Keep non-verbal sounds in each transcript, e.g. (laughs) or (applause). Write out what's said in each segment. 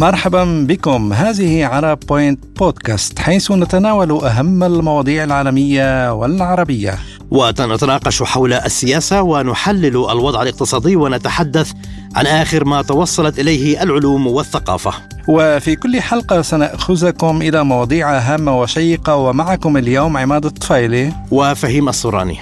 مرحبا بكم. هذه عرب بوينت بودكاست حيث نتناول أهم المواضيع العالمية والعربية. ونتناقش حول السياسة ونحلل الوضع الاقتصادي ونتحدث عن آخر ما توصلت إليه العلوم والثقافة. وفي كل حلقة سنأخذكم إلى مواضيع هامة وشيقة ومعكم اليوم عماد الطفيلي. وفهيم الصوراني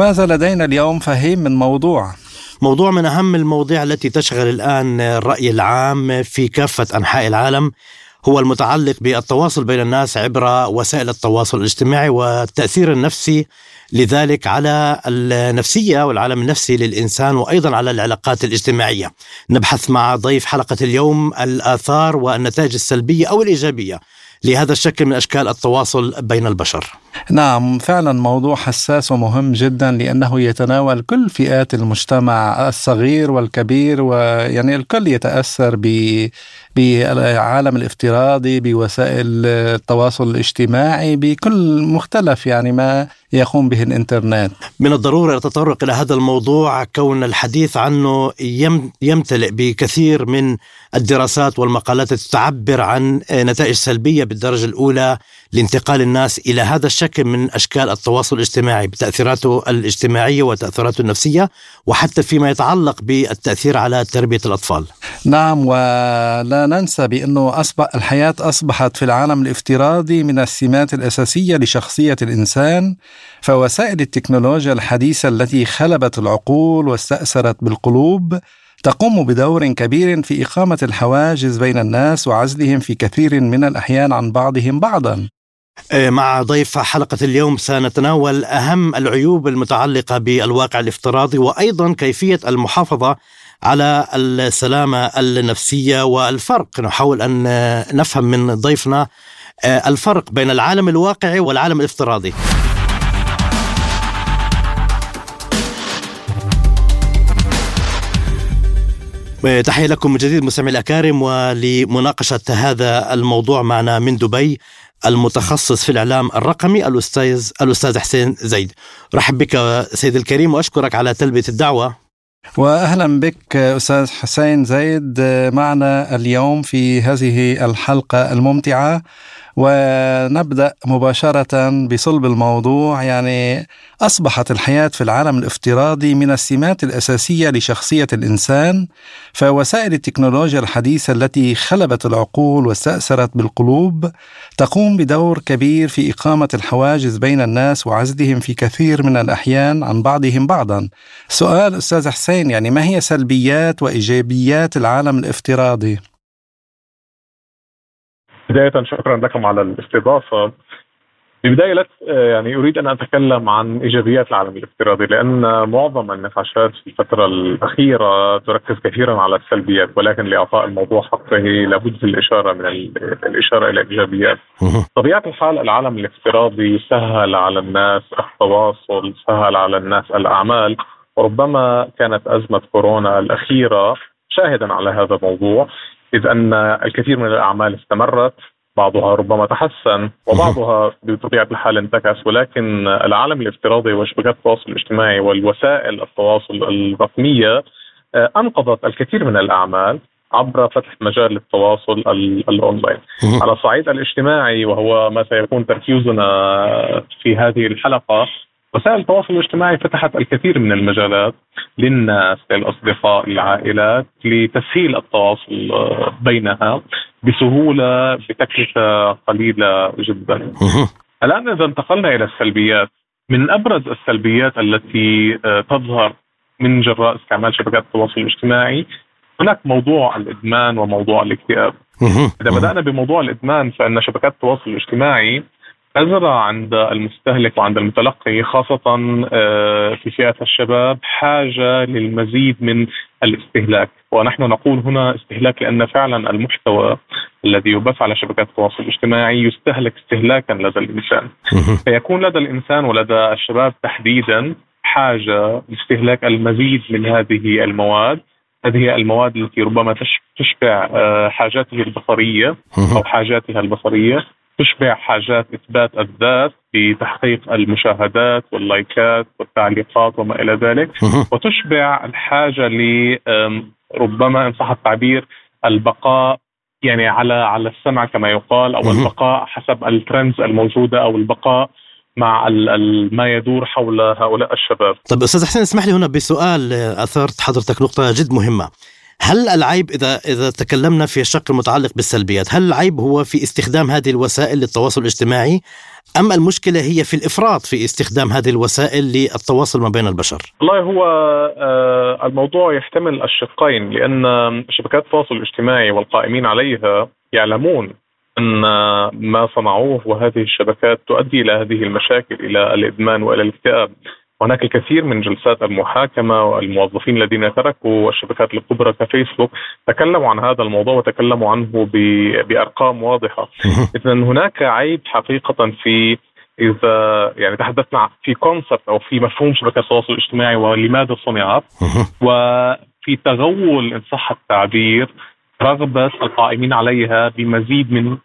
ماذا لدينا اليوم فهيم من موضوع موضوع من أهم المواضيع التي تشغل الآن الرأي العام في كافة أنحاء العالم هو المتعلق بالتواصل بين الناس عبر وسائل التواصل الاجتماعي والتأثير النفسي لذلك على النفسية والعالم النفسي للإنسان وأيضا على العلاقات الاجتماعية. نبحث مع ضيف حلقة اليوم الآثار والنتائج السلبية أو الإيجابية لهذا الشكل من أشكال التواصل بين البشر. نعم فعلا موضوع حساس ومهم جدا لأنه يتناول كل فئات المجتمع الصغير والكبير ويعني الكل يتأثر بالعالم الافتراضي بوسائل التواصل الاجتماعي بكل مختلف يعني ما يقوم به الإنترنت. من الضرورة التطرق إلى هذا الموضوع كون الحديث عنه يمتلئ بكثير من الدراسات والمقالات التي تعبر عن نتائج سلبية بالدرجة الأولى لانتقال الناس إلى هذا الشكل من أشكال التواصل الاجتماعي بتأثيراته الاجتماعية وتأثيراته النفسية وحتى فيما يتعلق بالتأثير على تربية الأطفال. نعم ولا ننسى بأنه أصبح الحياة أصبحت في العالم الافتراضي من السمات الأساسية لشخصية الإنسان فوسائل التكنولوجيا الحديثة التي خلبت العقول واستأثرت بالقلوب تقوم بدور كبير في إقامة الحواجز بين الناس وعزلهم في كثير من الأحيان عن بعضهم بعضا. مع ضيف حلقة اليوم سنتناول أهم العيوب المتعلقة بالواقع الافتراضي وأيضا كيفية المحافظة على السلامة النفسية والفرق. نحاول أن نفهم من ضيفنا آه، الفرق بين العالم الواقعي والعالم الافتراضي. تحية لكم من جديد مستمعي الأكارم ولمناقشة هذا الموضوع معنا من دبي. المتخصص في الإعلام الرقمي الأستاذ الأستاذ حسين زيد. رحب بك سيد الكريم وأشكرك على تلبية الدعوة. واهلا بك أستاذ حسين زيد معنا اليوم في هذه الحلقة الممتعة. ونبدأ مباشرة بصلب الموضوع. يعني أصبحت الحياة في العالم الافتراضي من السمات الأساسية لشخصية الإنسان فوسائل التكنولوجيا الحديثة التي خلبت العقول واستأثرت بالقلوب تقوم بدور كبير في إقامة الحواجز بين الناس وعزلهم في كثير من الأحيان عن بعضهم بعضا. سؤال أستاذ حسين يعني ما هي سلبيات وإيجابيات العالم الافتراضي؟ بداية شكرا لكم على الاستضافة. ببداية لا يعني أريد أن أتكلم عن إيجابيات العالم الافتراضي لأن معظم النقاشات في الفترة الأخيرة تركز كثيرا على السلبيات ولكن لإعطاء الموضوع حقه لابد في الإشارة من الإشارة إلى الإيجابيات طبيعة الحال العالم الافتراضي سهل على الناس التواصل سهل على الناس الأعمال. وربما كانت أزمة كورونا الأخيرة شاهدا على هذا الموضوع. إذ أن الكثير من الأعمال استمرت بعضها ربما تحسن وبعضها بطبيعة الحال انتكس ولكن العالم الافتراضي وشبكات التواصل الاجتماعي والوسائل التواصل الرقمية آه، أنقذت الكثير من الأعمال عبر فتح مجال التواصل الأونلاين. على الصعيد الاجتماعي وهو ما سيكون تركيزنا في هذه الحلقة وسائل التواصل الاجتماعي فتحت الكثير من المجالات للناس للاصدقاء للعائلات لتسهيل التواصل آه، بينها بسهولة بتكلفة قليلة جدا. الآن إذا انتقلنا إلى السلبيات من أبرز السلبيات التي آه، تظهر من جراء استعمال شبكات التواصل الاجتماعي هناك موضوع الإدمان وموضوع الاكتئاب. إذا بدأنا بموضوع الإدمان فإن شبكات التواصل الاجتماعي أزرع عند المستهلك وعند المتلقي خاصة آه، في فئة الشباب حاجة للمزيد من الاستهلاك. ونحن نقول هنا استهلاك لأن فعلا المحتوى الذي يبث على شبكات التواصل الاجتماعي يستهلك استهلاكا لدى الإنسان. فيكون لدى الإنسان ولدى الشباب تحديدا حاجة لاستهلاك المزيد من هذه المواد. هذه المواد التي ربما تشبع آه، حاجاته البصرية أو حاجاتها البصرية. تشبع حاجات إثبات الذات بتحقيق المشاهدات واللايكات والتعليقات وما إلى ذلك وتشبع الحاجة ل ربما إن صح التعبير البقاء يعني على على السمع كما يقال أو البقاء حسب الترندز الموجودة أو البقاء مع ما يدور حول هؤلاء الشباب. طيب أستاذ حسين اسمح لي هنا بسؤال أثرت حضرتك نقطة جد مهمة. هل العيب إذا إذا تكلمنا في الشق المتعلق بالسلبيات، هل العيب هو في استخدام هذه الوسائل للتواصل الاجتماعي أم المشكلة هي في الإفراط في استخدام هذه الوسائل للتواصل ما بين البشر؟ والله هو آه، الموضوع يحتمل الشقين لأن شبكات التواصل الاجتماعي والقائمين عليها يعلمون أن ما صنعوه وهذه الشبكات تؤدي إلى هذه المشاكل إلى الإدمان وإلى الاكتئاب هناك الكثير من جلسات المحاكمة والموظفين الذين تركوا الشبكات الكبرى كفيسبوك تكلموا عن هذا الموضوع وتكلموا عنه بأرقام واضحة. اذا هناك عيب حقيقة في إذا يعني تحدثنا في كونسبت أو في مفهوم شبكات التواصل الاجتماعي ولماذا صنعت. وفي تغول إن صح التعبير رغبة القائمين عليها بمزيد من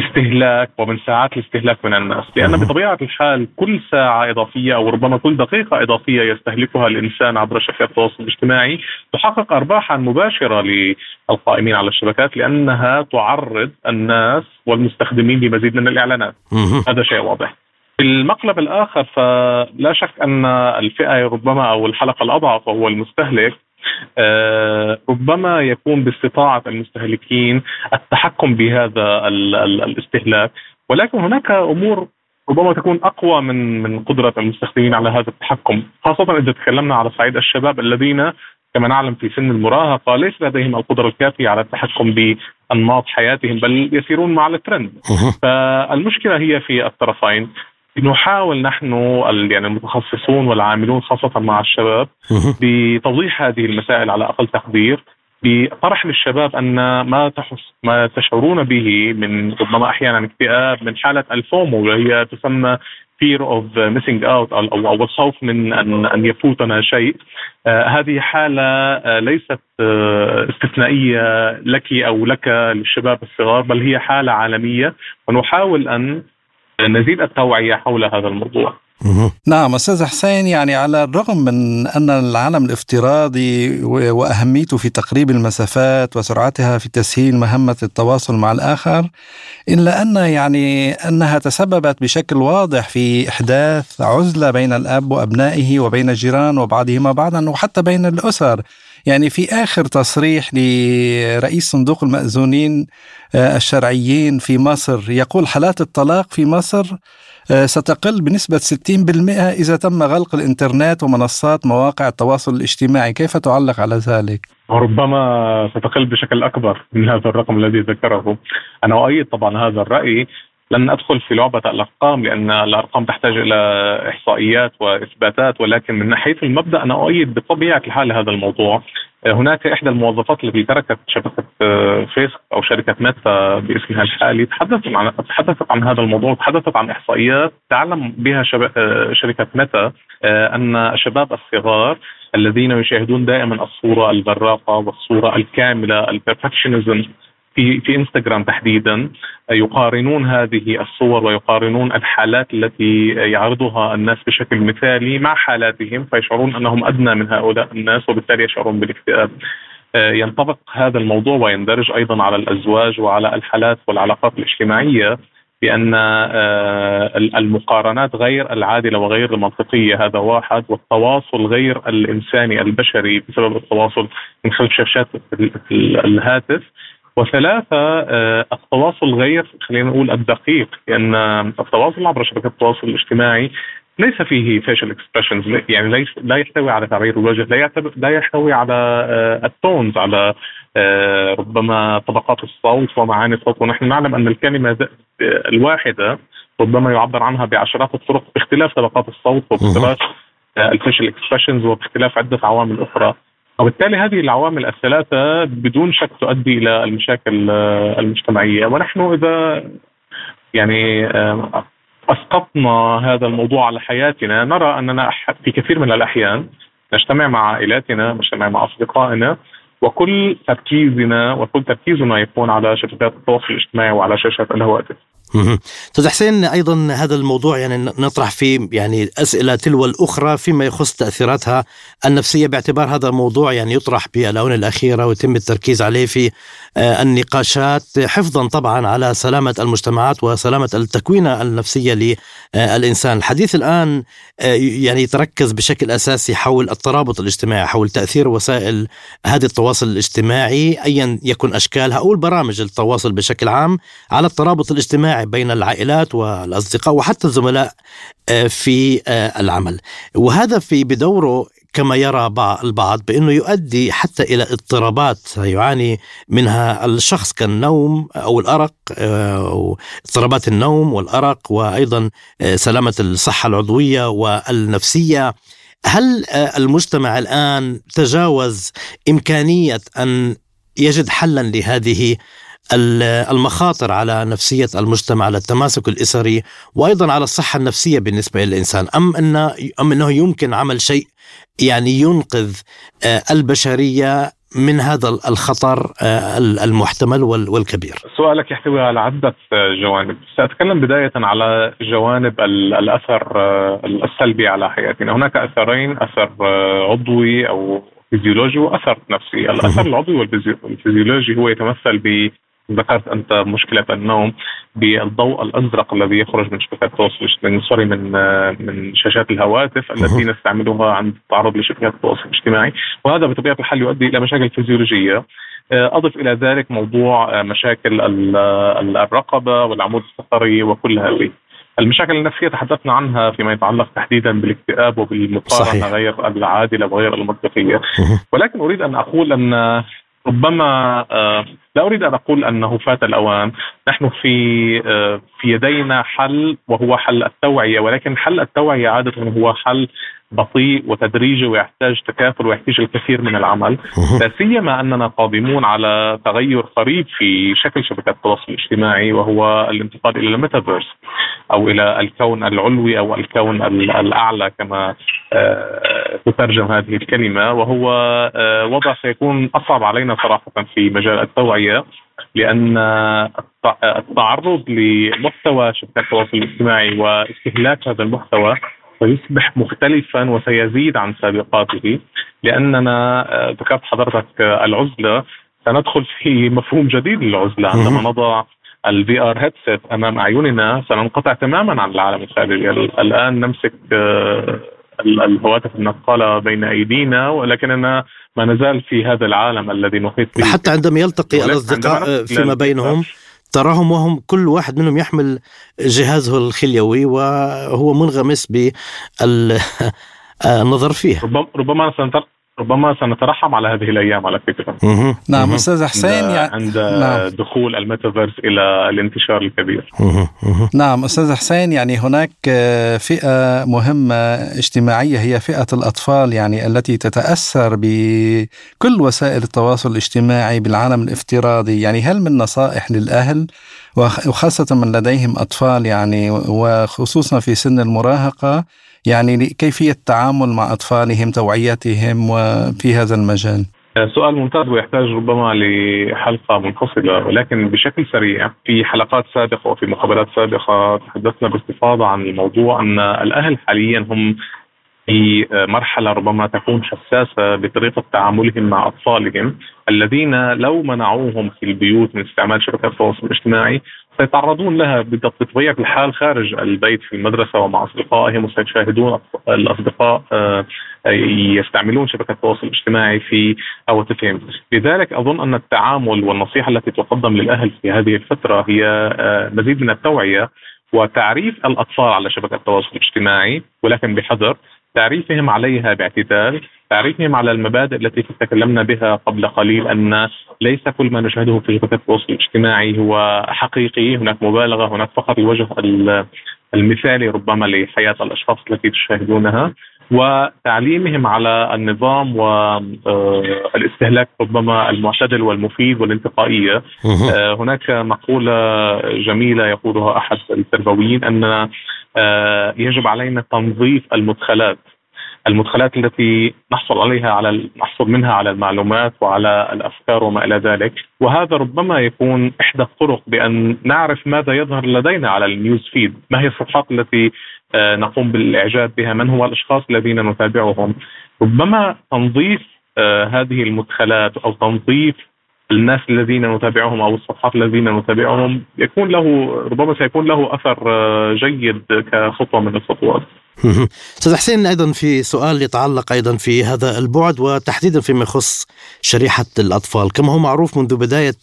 استهلاك ومن ساعات الاستهلاك من الناس. لأن بطبيعة الحال كل ساعة إضافية أو ربما كل دقيقة إضافية يستهلكها الإنسان عبر شبكات التواصل الاجتماعي تحقق أرباحا مباشرة للقائمين على الشبكات لأنها تعرض الناس والمستخدمين لمزيد من الإعلانات. هذا شيء واضح. في المقلب الآخر فلا شك أن الفئة ربما أو الحلقة الأضعف وهو المستهلك ربما يكون باستطاعة المستهلكين التحكم بهذا الاستهلاك ولكن هناك أمور ربما تكون أقوى من من قدرة المستخدمين على هذا التحكم خاصة إذا تكلمنا على صعيد الشباب الذين كما نعلم في سن المراهقة ليس لديهم القدرة الكافية على التحكم بأنماط حياتهم بل يسيرون مع الترند. فالمشكلة هي في الطرفين. نحاول نحن يعني المتخصصون والعاملون خاصة مع الشباب بتوضيح هذه المسائل على أقل تقدير بطرح للشباب أن ما تحس ما تشعرون به من ربما أحيانا اكتئاب من حالة الفومو وهي تسمى fear of missing out أو أو الخوف من ان أن يفوتنا شيء. آه هذه حالة آه ليست آه استثنائية لك أو لك للشباب الصغار بل هي حالة عالمية. ونحاول أن نزيد التوعية حول هذا الموضوع. نعم أستاذ حسين يعني على الرغم من أن العالم الافتراضي وأهميته في تقريب المسافات وسرعتها في تسهيل مهمة التواصل مع الآخر إلا أن يعني أنها تسببت بشكل واضح في إحداث عزلة بين الأب وأبنائه وبين الجيران وبعضهما بعضا وحتى بين الأسر يعني في آخر تصريح لرئيس صندوق المأذونين آه، الشرعيين في مصر يقول حالات الطلاق في مصر آه، ستقل بنسبة 60% إذا تم غلق الإنترنت ومنصات مواقع التواصل الاجتماعي كيف تعلق على ذلك؟ ربما ستقل بشكل أكبر من هذا الرقم الذي ذكره أنا أؤيد طبعا هذا الرأي لن ادخل في لعبة الأرقام لأن الأرقام تحتاج إلى إحصائيات وإثباتات ولكن من ناحية المبدأ أنا أؤيد بطبيعة الحال هذا الموضوع. هناك إحدى الموظفات التي تركت شبكة فيسبوك أو شركة ميتا باسمها الحالي تحدثت عن تحدثت عن هذا الموضوع تحدثت عن إحصائيات تعلم بها شركة ميتا أن الشباب الصغار الذين يشاهدون دائما الصورة البراقة والصورة الكاملة البرفكشنزم في في انستغرام تحديدا يقارنون هذه الصور ويقارنون الحالات التي يعرضها الناس بشكل مثالي مع حالاتهم فيشعرون أنهم أدنى من هؤلاء الناس وبالتالي يشعرون بالاكتئاب. آه، ينطبق هذا الموضوع ويندرج أيضا على الأزواج وعلى الحالات والعلاقات الاجتماعية بأن آه، المقارنات غير العادلة وغير المنطقية هذا واحد والتواصل غير الإنساني البشري بسبب التواصل من خلف شاشات الهاتف وثلاثة آه، التواصل غير خلينا نقول الدقيق لأن التواصل عبر شبكات التواصل الاجتماعي ليس فيه facial expressions يعني ليس لا يحتوي على تعبير الوجه لا لا يحتوي على آه، ال tones على آه، ربما طبقات الصوت ومعاني الصوت. ونحن نعلم أن الكلمة الواحدة ربما يعبر عنها بعشرات الطرق باختلاف طبقات الصوت وباختلاف الفيشل اكسبريشنز وباختلاف عدة عوامل أخرى. وبالتالي هذه العوامل الثلاثة بدون شك تؤدي إلى المشاكل آه، المجتمعية. ونحن إذا يعني آه، أسقطنا هذا الموضوع على حياتنا نرى أننا في كثير من الأحيان نجتمع مع عائلاتنا نجتمع مع أصدقائنا وكل تركيزنا وكل تركيزنا يكون على شبكات التواصل الاجتماعي وعلى شاشات الهواتف. أستاذ حسين أيضا هذا الموضوع يعني نطرح فيه يعني أسئلة تلو الأخرى فيما يخص تأثيراتها النفسية. باعتبار هذا الموضوع يعني يطرح بالآونة الأخيرة ويتم التركيز عليه في آه، النقاشات حفظا طبعا على سلامة المجتمعات وسلامة التكوينه النفسية للإنسان، الحديث الآن آه، يعني يتركز بشكل أساسي حول الترابط الاجتماعي، حول تأثير وسائل هذه التواصل الاجتماعي ايا يكن أشكالها أو البرامج التواصل بشكل عام على الترابط الاجتماعي. بين العائلات والأصدقاء وحتى الزملاء آه، في آه، العمل. وهذا في بدوره كما يرى البعض بأنه يؤدي حتى إلى اضطرابات يعاني منها الشخص كالنوم أو الأرق آه، أو اضطرابات النوم والأرق وأيضا سلامة الصحة العضوية والنفسية. هل المجتمع الآن تجاوز إمكانية أن يجد حلا لهذه المخاطر على نفسية المجتمع على التماسك الأسري وأيضا على الصحة النفسية بالنسبة للإنسان. أم, أن أم أنه يمكن عمل شيء يعني ينقذ آه، البشرية من هذا الخطر آه، المحتمل والكبير؟ سؤالك يحتوي على عدة جوانب. سأتكلم بداية على جوانب الأثر آه، السلبي على حياتنا. هناك أثرين أثر عضوي أو فيزيولوجي وأثر نفسي، الأثر العضوي والفيزيولوجي هو يتمثل ب ذكرت أنت مشكلة النوم بالضوء الأزرق الذي يخرج من شبكات التواصل من sorry من من شاشات الهواتف التي نستعملها عند التعرض لشبكات التواصل الاجتماعي. وهذا بطبيعة الحال يؤدي إلى مشاكل فيزيولوجية. أضف إلى ذلك موضوع مشاكل الرقبة والعمود الفقري وكل هذه. المشاكل النفسية تحدثنا عنها فيما يتعلق تحديدا بالاكتئاب وبالمقارنة غير العادلة وغير المنطقية. ولكن أريد أن أقول أن ربما آه، لا أريد أن أقول أنه فات الأوان، نحن في آه، في يدينا حل وهو حل التوعية ولكن حل التوعية عادة هو حل بطيء وتدريجي ويحتاج تكافل ويحتاج الكثير من العمل. لا سيما أننا قادمون على تغير قريب في شكل شبكات التواصل الاجتماعي وهو الانتقال إلى الميتافيرس أو إلى الكون العلوي أو الكون الأعلى كما آه، تترجم هذه الكلمة. وهو آه، وضع سيكون أصعب علينا صراحة في مجال التوعية لأن التعرض لمحتوى شبكات التواصل الاجتماعي واستهلاك هذا المحتوى سيصبح مختلفا وسيزيد عن سابقاته لأننا آه، ذكرت حضرتك العزلة. سندخل في مفهوم جديد للعزلة. عندما نضع ال VR headset أمام أعيننا سننقطع تماما عن العالم الخارجي الآن نمسك آه، الهواتف النقالة بين أيدينا ولكننا ما نزال في هذا العالم الذي نحيط به. حتى عندما يلتقي الأصدقاء فيما بينهم تراهم وهم كل واحد منهم يحمل جهازه الخليوي وهو منغمس بالنظر فيه. ربما ربما ربما سنترحم على هذه الأيام على فكرة. نعم أستاذ حسين عند, يعني عند نعم. دخول الميتافيرس إلى الانتشار الكبير. نعم أستاذ حسين يعني هناك فئة مهمة اجتماعية هي فئة الأطفال يعني التي تتأثر بكل وسائل التواصل الاجتماعي بالعالم الافتراضي. يعني هل من نصائح للأهل وخاصة من لديهم أطفال يعني وخصوصا في سن المراهقة يعني كيفية التعامل مع أطفالهم توعيتهم وفي هذا المجال؟ سؤال ممتاز ويحتاج ربما لحلقة منفصلة ولكن بشكل سريع في حلقات سابقة وفي مقابلات سابقة تحدثنا باستفاضة عن الموضوع أن الأهل حاليا هم في مرحلة ربما تكون حساسة بطريقة تعاملهم مع أطفالهم الذين لو منعوهم في البيوت من استعمال شبكات التواصل الاجتماعي سيتعرضون لها بطبيعه الحال خارج البيت في المدرسة ومع أصدقائهم وسيشاهدون الأصدقاء آه، يستعملون شبكة التواصل الاجتماعي في هواتفهم، لذلك أظن أن التعامل والنصيحة التي تقدم للأهل في هذه الفترة هي آه، مزيد من التوعية وتعريف الأطفال على شبكة التواصل الاجتماعي ولكن بحذر. تعريفهم عليها باعتدال تعريفهم على المبادئ التي تكلمنا بها قبل قليل أن ليس كل ما نشاهده في التواصل الاجتماعي هو حقيقي هناك مبالغة هناك فقط الوجه المثالي ربما لحياة الأشخاص التي تشاهدونها. وتعليمهم على النظام والاستهلاك ربما المعتدل والمفيد والانتقائية. آه، هناك مقولة جميلة يقولها أحد التربويين أن آه، يجب علينا تنظيف المدخلات. المدخلات التي نحصل عليها على نحصل منها على المعلومات وعلى الأفكار وما إلى ذلك. وهذا ربما يكون إحدى الطرق بأن نعرف ماذا يظهر لدينا على النيوز فيد. ما هي الصفحات التي آه، نقوم بالاعجاب بها؟ من هو الأشخاص الذين نتابعهم؟ ربما تنظيف آه، هذه المدخلات أو تنظيف الناس الذين نتابعهم أو الصفحات الذين نتابعهم يكون له ربما سيكون له أثر آه، جيد كخطوة من الخطوات. (laughs) أستاذ حسين أيضا في سؤال يتعلق أيضا في هذا البعد وتحديدا فيما يخص شريحة الأطفال، كما هو معروف منذ بداية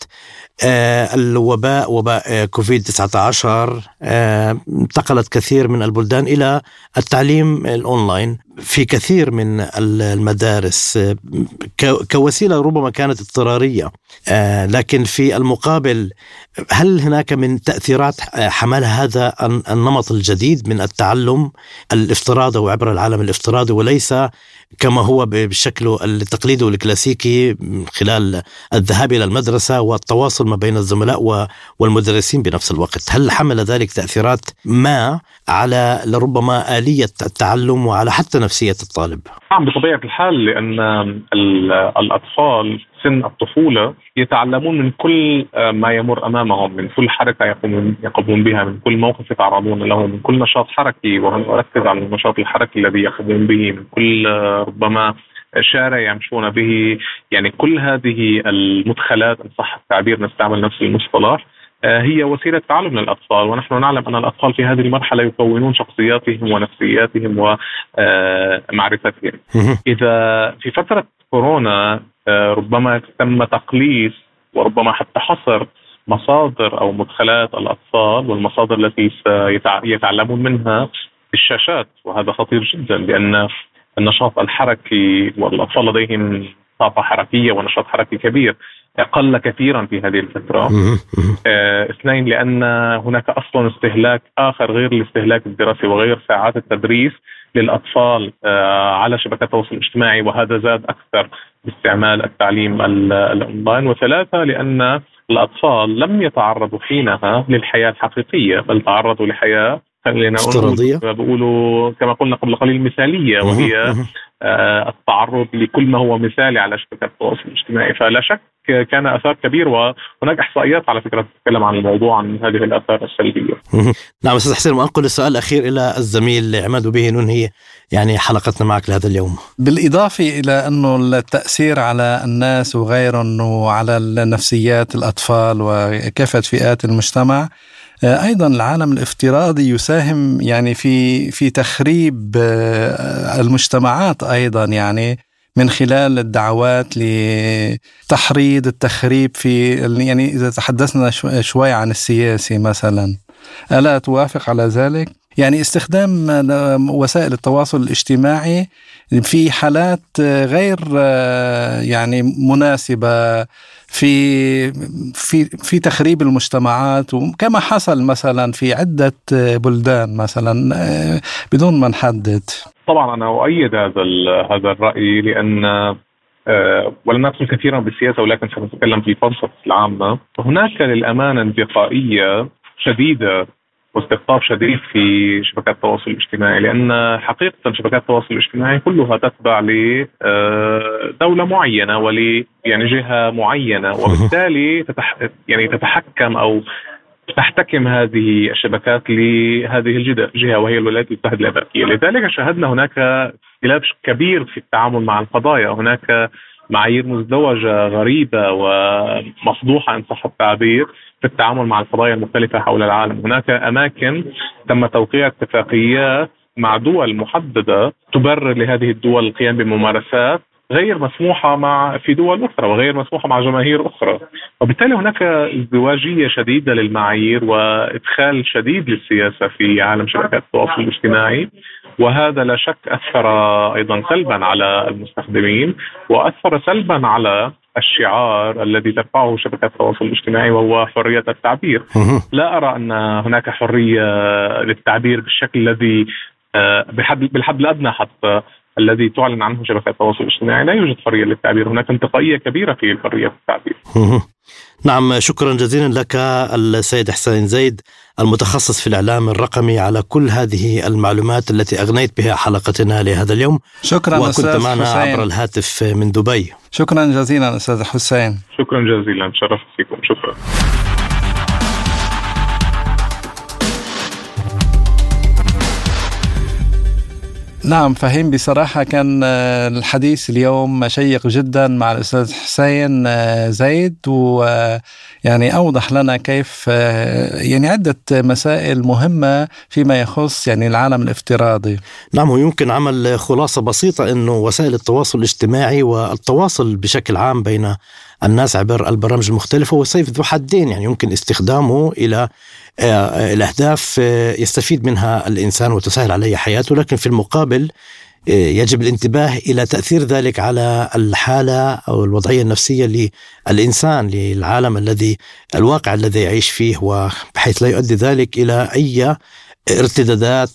آه، الوباء وباء آه، كوفيد 19 انتقلت كثير من البلدان إلى التعليم الأونلاين. في كثير من المدارس كوسيلة ربما كانت اضطرارية آه، لكن في المقابل هل هناك من تأثيرات حمل هذا النمط الجديد من التعلم الافتراضي وعبر العالم الافتراضي وليس كما هو بشكله التقليدي والكلاسيكي من خلال الذهاب إلى المدرسة والتواصل ما بين الزملاء والمدرسين بنفس الوقت، هل حمل ذلك تأثيرات ما على لربما آلية التعلم وعلى حتى نفسية الطالب؟ نعم بطبيعة الحال لأن الأطفال سن الطفولة يتعلمون من كل ما يمر أمامهم من كل حركة يقومون يقومون بها من كل موقف يتعرضون له من كل نشاط حركي وهنا اركز على النشاط الحركي الذي يقومون به من كل ربما شارع يمشون به يعني كل هذه المدخلات إن صح التعبير نستعمل نفس المصطلح هي وسيلة تعلم للأطفال ونحن نعلم أن الأطفال في هذه المرحلة يكونون شخصياتهم ونفسياتهم ومعرفتهم. إذا في فترة كورونا آه، ربما تم تقليص وربما حتى حصر مصادر أو مدخلات الأطفال والمصادر التي سيتعلمون منها الشاشات وهذا خطير جدا لأن النشاط الحركي والأطفال لديهم طاقة حركية ونشاط حركي كبير قل كثيرا في هذه الفترة. آه، اثنين لأن هناك أصلا استهلاك آخر غير الاستهلاك الدراسي وغير ساعات التدريس للأطفال آه، على شبكات التواصل الاجتماعي وهذا زاد أكثر باستعمال التعليم الأونلاين. وثلاثة لأن الأطفال لم يتعرضوا حينها للحياة الحقيقية بل تعرضوا لحياة خلينا افتراضية. بقولوا كما قلنا قبل قليل مثالية وهي آه، التعرض لكل ما هو مثالي على شبكات التواصل الاجتماعي. فلا شك كان أثار كبير وهناك إحصائيات على فكرة تتكلم عن الموضوع عن هذه الأثار السلبية. (laughs) نعم أستاذ حسين وانقل السؤال الأخير إلى الزميل عماد وبه ننهي يعني حلقتنا معك لهذا اليوم. بالإضافة إلى أنه التأثير على الناس وغيرهم وعلى نفسيات الأطفال وكافة فئات المجتمع آه، أيضا العالم الافتراضي يساهم يعني في في تخريب آه، المجتمعات أيضا يعني من خلال الدعوات لتحريض التخريب في يعني إذا تحدثنا شوي عن السياسي مثلا ألا توافق على ذلك؟ يعني استخدام وسائل التواصل الاجتماعي في حالات غير يعني مناسبة في في في تخريب المجتمعات وكما حصل مثلا في عدة بلدان مثلا بدون ما نحدد. طبعا أنا أؤيد هذا هذا الرأي لأن أه ولن ندخل كثيرا بالسياسة ولكن سنتكلم في الفلسفه العامة. هناك للأمانة انتقائية شديدة واستقطاب شديد في شبكات التواصل الاجتماعي لأن حقيقة شبكات التواصل الاجتماعي كلها تتبع لدوله آه، معينة ول يعني جهة معينة (laughs) وبالتالي تتح يعني تتحكم أو تحتكم هذه الشبكات لهذه الجهة وهي الولايات المتحدة الأمريكية، لذلك شاهدنا هناك اختلاف كبير في التعامل مع القضايا، هناك معايير مزدوجة غريبة ومفضوحه ان صح التعبير. في التعامل مع القضايا المختلفة حول العالم، هناك أماكن تم توقيع اتفاقيات مع دول محددة تبرر لهذه الدول القيام بممارسات غير مسموحة مع في دول أخرى وغير مسموحة مع جماهير أخرى. وبالتالي هناك ازدواجية شديدة للمعايير وإدخال شديد للسياسة في عالم شبكات التواصل الاجتماعي. وهذا لا شك أثر أيضا سلبا على المستخدمين وأثر سلبا على الشعار الذي ترفعه شبكات التواصل الاجتماعي وهو حرية التعبير. لا أرى أن هناك حرية للتعبير بالشكل الذي آه، بالحد الأدنى حتى الذي تعلن عنه شبكات التواصل الاجتماعي. لا يوجد حرية للتعبير، هناك انتقائية كبيرة في حرية التعبير. نعم شكرا جزيلا لك السيد حسين زيد المتخصص في الإعلام الرقمي على كل هذه المعلومات التي أغنيت بها حلقتنا لهذا اليوم. شكرا وكنت معنا حسين. عبر الهاتف من دبي. شكرا جزيلا أستاذ حسين. شكرا جزيلا تشرفت فيكم شكرا. نعم فهيم بصراحة كان آه، الحديث اليوم شيق جدا مع الأستاذ حسين آه، زيد ويعني أوضح لنا كيف آه، يعني عدة مسائل مهمة فيما يخص يعني العالم الافتراضي. نعم ويمكن عمل خلاصة بسيطة أنه وسائل التواصل الاجتماعي والتواصل بشكل عام بين الناس عبر البرامج المختلفة هو سيف ذو حدين يعني يمكن استخدامه إلى آه، الأهداف آه، يستفيد منها الإنسان وتسهل عليه حياته لكن في المقابل آه، يجب الانتباه إلى تأثير ذلك على الحالة أو الوضعية النفسية للإنسان للعالم الذي الواقع الذي يعيش فيه وبحيث لا يؤدي ذلك إلى أي ارتدادات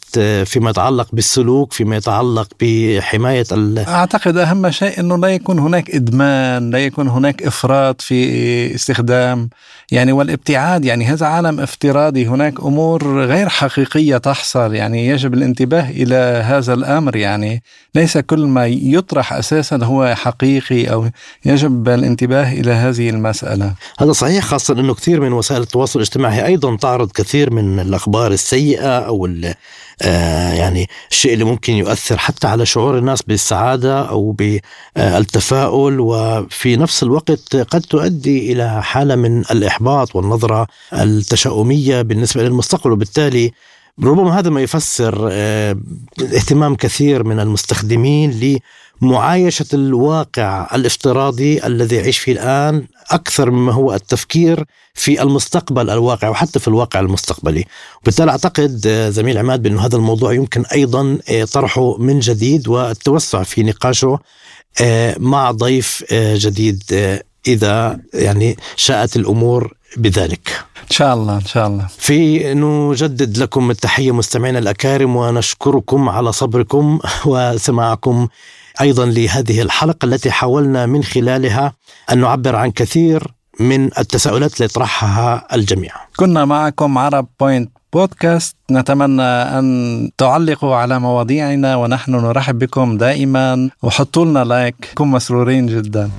فيما يتعلق بالسلوك فيما يتعلق بحماية أعتقد أهم شيء أنه لا يكون هناك إدمان لا يكون هناك إفراط في استخدام. يعني والابتعاد يعني هذا عالم افتراضي. هناك أمور غير حقيقية تحصل. يعني يجب الانتباه إلى هذا الأمر. يعني ليس كل ما يطرح أساسا هو حقيقي أو يجب الانتباه إلى هذه المسألة. هذا صحيح خاصة أنه كثير من وسائل التواصل الاجتماعي أيضا تعرض كثير من الأخبار السيئة أو آه، يعني الشيء اللي ممكن يؤثر حتى على شعور الناس بالسعادة أو بالتفاؤل وفي نفس الوقت قد تؤدي إلى حالة من الإحباط والنظرة التشاؤمية بالنسبة للمستقبل. وبالتالي ربما هذا ما يفسر آه، اهتمام كثير من المستخدمين لمعايشه الواقع الافتراضي الذي يعيش فيه الآن أكثر مما هو التفكير في المستقبل الواقع وحتى في الواقع المستقبلي. وبالتالي أعتقد آه، زميل عماد بانه هذا الموضوع يمكن أيضا آه، طرحه من جديد والتوسع في نقاشه مع ضيف جديد إذا يعني شاءت الأمور بذلك. إن شاء الله إن شاء الله. في نجدد لكم التحية مستمعينا الأكارم ونشكركم على صبركم (laughs) وسماعكم أيضا لهذه الحلقة التي حاولنا من خلالها أن نعبر عن كثير من التساؤلات اللي يطرحها الجميع. كنا معكم عرب Point Podcast. نتمنى أن تعلقوا على مواضيعنا ونحن نرحب بكم دائما. وحطوا لنا like كن مسرورين جدا.